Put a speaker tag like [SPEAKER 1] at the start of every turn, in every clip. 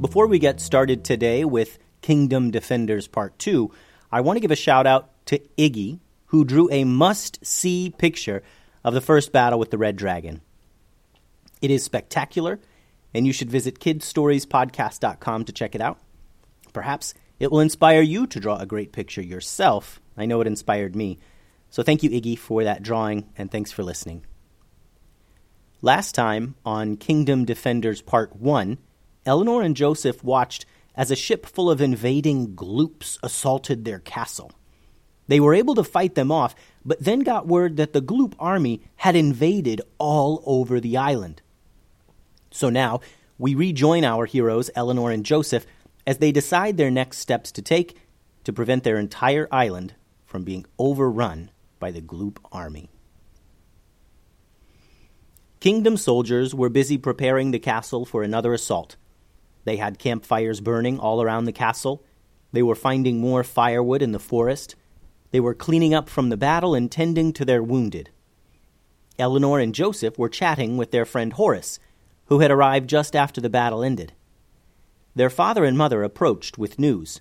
[SPEAKER 1] Before we get started today with Kingdom Defenders Part 2, I want to give a shout out to Iggy, who drew a must see picture of the first battle with the Red Dragon. It is spectacular, and you should visit kidsstoriespodcast.com to check it out. Perhaps it will inspire you to draw a great picture yourself. I know it inspired me. So thank you, Iggy, for that drawing, and thanks for listening. Last time on Kingdom Defenders Part 1, Eleanor and Joseph watched as a ship full of invading gloops assaulted their castle. They were able to fight them off, but then got word that the gloop army had invaded all over the island. So now, we rejoin our heroes, Eleanor and Joseph, as they decide their next steps to take to prevent their entire island from being overrun by the gloop army. Kingdom soldiers were busy preparing the castle for another assault. They had campfires burning all around the castle. They were finding more firewood in the forest. They were cleaning up from the battle and tending to their wounded. Eleanor and Joseph were chatting with their friend Horace, who had arrived just after the battle ended. Their father and mother approached with news.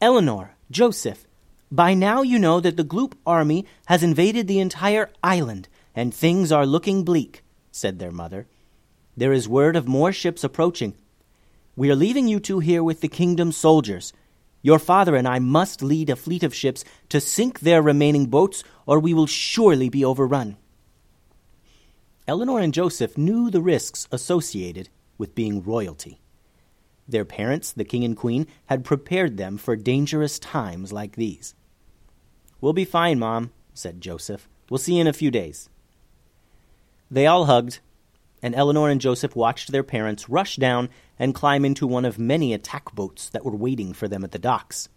[SPEAKER 1] Eleanor, Joseph, by now you know that the Gloop army has invaded the entire island, and things are looking bleak, said their mother. There is word of more ships approaching. We are leaving you two here with the kingdom's soldiers. Your father and I must lead a fleet of ships to sink their remaining boats, or we will surely be overrun. Eleanor and Joseph knew the risks associated with being royalty. Their parents, the king and queen, had prepared them for dangerous times like these. We'll be fine, Mom, said Joseph. We'll see you in a few days. They all hugged and Eleanor and Joseph watched their parents rush down and climb into one of many attack boats that were waiting for them at the docks.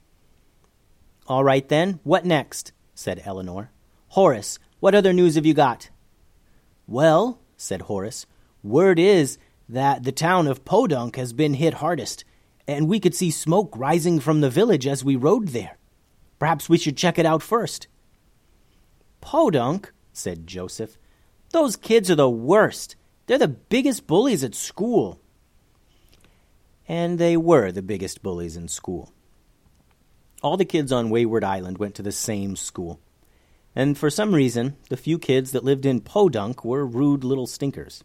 [SPEAKER 1] All right then, what next? said Eleanor. Horace, what other news have you got? Well, said Horace, word is that the town of Podunk has been hit hardest, and we could see smoke rising from the village as we rode there. Perhaps we should check it out first. Podunk, said Joseph. Those kids are the worst. They're the biggest bullies at school. And they were the biggest bullies in school. All the kids on Wayward Island went to the same school. And for some reason, the few kids that lived in Podunk were rude little stinkers.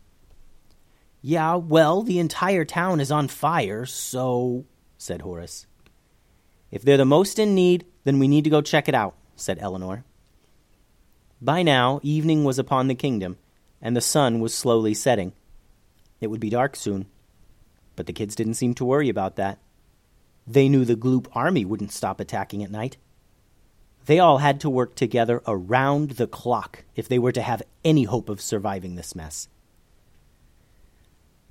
[SPEAKER 1] Yeah, well, the entire town is on fire, so, said Horace. If they're the most in need, then we need to go check it out, said Eleanor. By now, evening was upon the kingdom, and the sun was slowly setting. It would be dark soon. But the kids didn't seem to worry about that. They knew the Gloop army wouldn't stop attacking at night. They all had to work together around the clock if they were to have any hope of surviving this mess.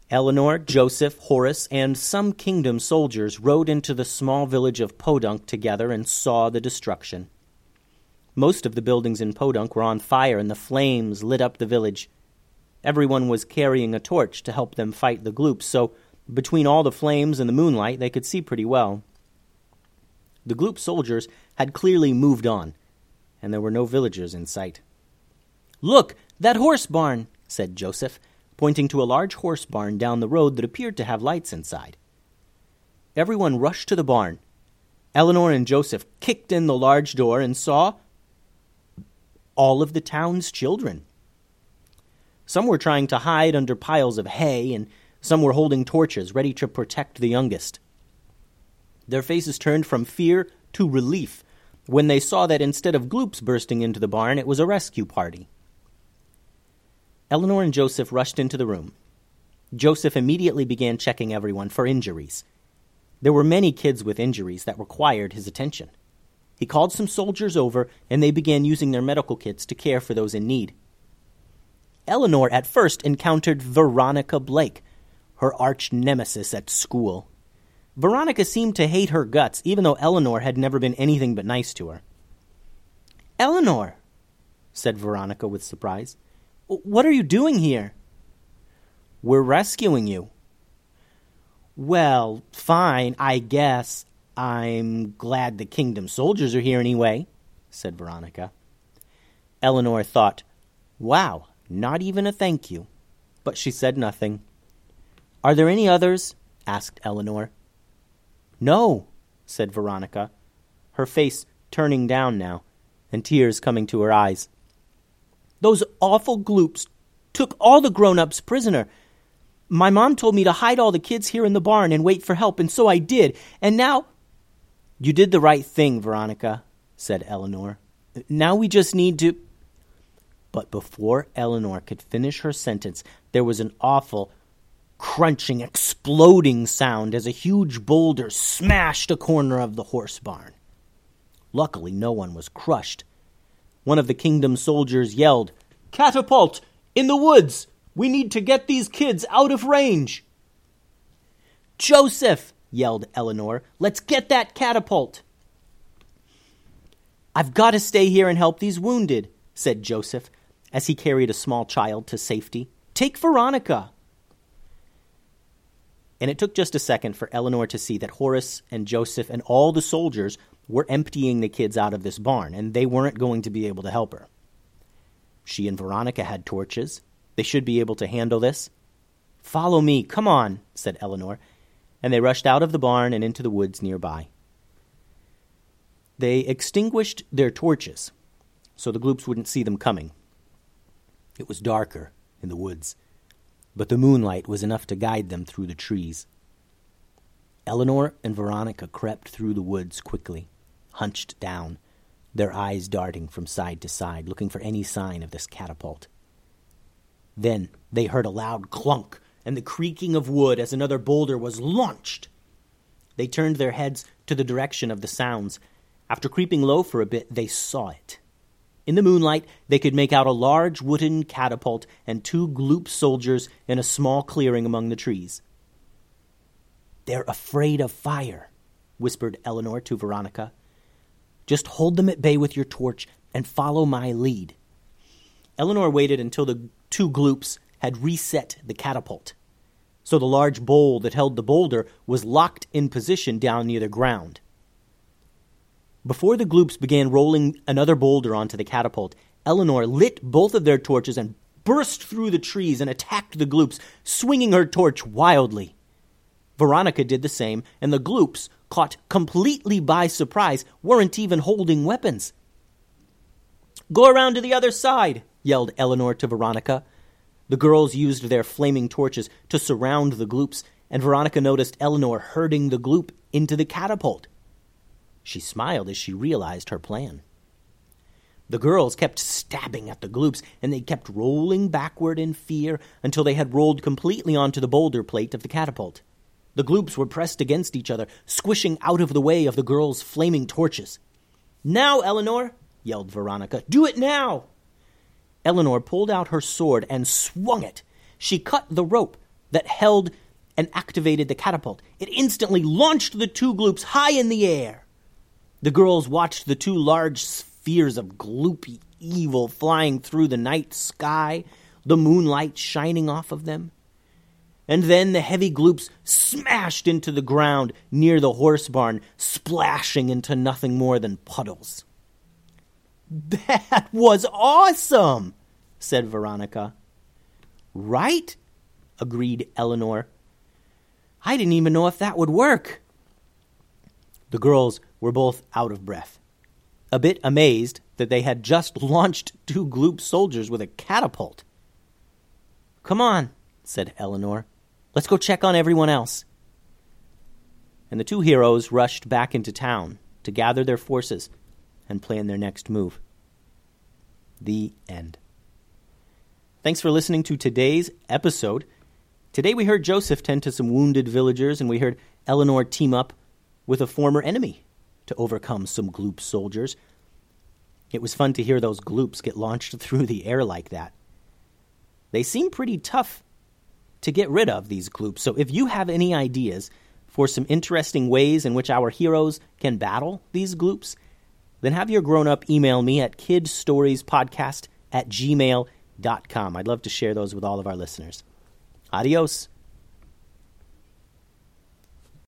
[SPEAKER 1] Eleanor, Joseph, Horace, and some kingdom soldiers rode into the small village of Podunk together and saw the destruction. Most of the buildings in Podunk were on fire, and the flames lit up the village. Everyone was carrying a torch to help them fight the gloops, so between all the flames and the moonlight, they could see pretty well. The Gloop soldiers had clearly moved on, and there were no villagers in sight. Look, that horse barn, said Joseph, pointing to a large horse barn down the road that appeared to have lights inside. Everyone rushed to the barn. Eleanor and Joseph kicked in the large door and saw all of the town's children. Some were trying to hide under piles of hay, and some were holding torches ready to protect the youngest. Their faces turned from fear to relief when they saw that instead of gloops bursting into the barn, it was a rescue party. Eleanor and Joseph rushed into the room. Joseph immediately began checking everyone for injuries. There were many kids with injuries that required his attention. He called some soldiers over, and they began using their medical kits to care for those in need. Eleanor at first encountered Veronica Blake, her arch nemesis at school. Veronica seemed to hate her guts, even though Eleanor had never been anything but nice to her. Eleanor, said Veronica with surprise, what are you doing here? We're rescuing you. Well, fine, I guess. I'm glad the kingdom soldiers are here anyway, said Veronica. Eleanor thought, Wow, not even a thank you. But she said nothing. Are there any others? asked Eleanor. No, said Veronica, her face turning down now, and tears coming to her eyes. Those awful gloops took all the grown ups prisoner. My mom told me to hide all the kids here in the barn and wait for help, and so I did. And now. You did the right thing, Veronica, said Eleanor. Now we just need to. But before Eleanor could finish her sentence, there was an awful, crunching, exploding sound as a huge boulder smashed a corner of the horse barn. Luckily, no one was crushed. One of the kingdom's soldiers yelled, Catapult! In the woods! We need to get these kids out of range! Joseph! yelled Eleanor. Let's get that catapult! I've got to stay here and help these wounded, said Joseph, as he carried a small child to safety. Take Veronica. And it took just a second for Eleanor to see that Horace and Joseph and all the soldiers were emptying the kids out of this barn, and they weren't going to be able to help her. She and Veronica had torches. They should be able to handle this. Follow me, come on, said Eleanor, and they rushed out of the barn and into the woods nearby. They extinguished their torches so the gloops wouldn't see them coming. It was darker in the woods, but the moonlight was enough to guide them through the trees. Eleanor and Veronica crept through the woods quickly, hunched down, their eyes darting from side to side, looking for any sign of this catapult. Then they heard a loud clunk and the creaking of wood as another boulder was launched. They turned their heads to the direction of the sounds. After creeping low for a bit, they saw it. In the moonlight, they could make out a large wooden catapult and two gloop soldiers in a small clearing among the trees. They're afraid of fire, whispered Eleanor to Veronica. Just hold them at bay with your torch and follow my lead. Eleanor waited until the two gloops had reset the catapult. So the large bowl that held the boulder was locked in position down near the ground. Before the gloops began rolling another boulder onto the catapult, Eleanor lit both of their torches and burst through the trees and attacked the gloops, swinging her torch wildly. Veronica did the same, and the gloops, caught completely by surprise, weren't even holding weapons. Go around to the other side, yelled Eleanor to Veronica. The girls used their flaming torches to surround the gloops, and Veronica noticed Eleanor herding the gloop into the catapult. She smiled as she realized her plan. The girls kept stabbing at the gloops, and they kept rolling backward in fear until they had rolled completely onto the boulder plate of the catapult. The gloops were pressed against each other, squishing out of the way of the girls' flaming torches. Now, Eleanor! yelled Veronica. Do it now! Eleanor pulled out her sword and swung it. She cut the rope that held and activated the catapult. It instantly launched the two gloops high in the air. The girls watched the two large spheres of gloopy evil flying through the night sky, the moonlight shining off of them. and then the heavy gloops smashed into the ground near the horse barn, splashing into nothing more than puddles. That was awesome, said Veronica. Right? agreed Eleanor. I didn't even know if that would work. The girls were both out of breath, a bit amazed that they had just launched two Gloop soldiers with a catapult. Come on, said Eleanor. Let's go check on everyone else. And the two heroes rushed back into town to gather their forces and plan their next move. The end. Thanks for listening to today's episode. Today we heard Joseph tend to some wounded villagers, and we heard Eleanor team up with a former enemy to overcome some Gloop soldiers. It was fun to hear those Gloops get launched through the air like that. They seem pretty tough to get rid of, these Gloops, so if you have any ideas for some interesting ways in which our heroes can battle these Gloops, then have your grown up email me at kidstoriespodcast at gmail.com. I'd love to share those with all of our listeners. Adios.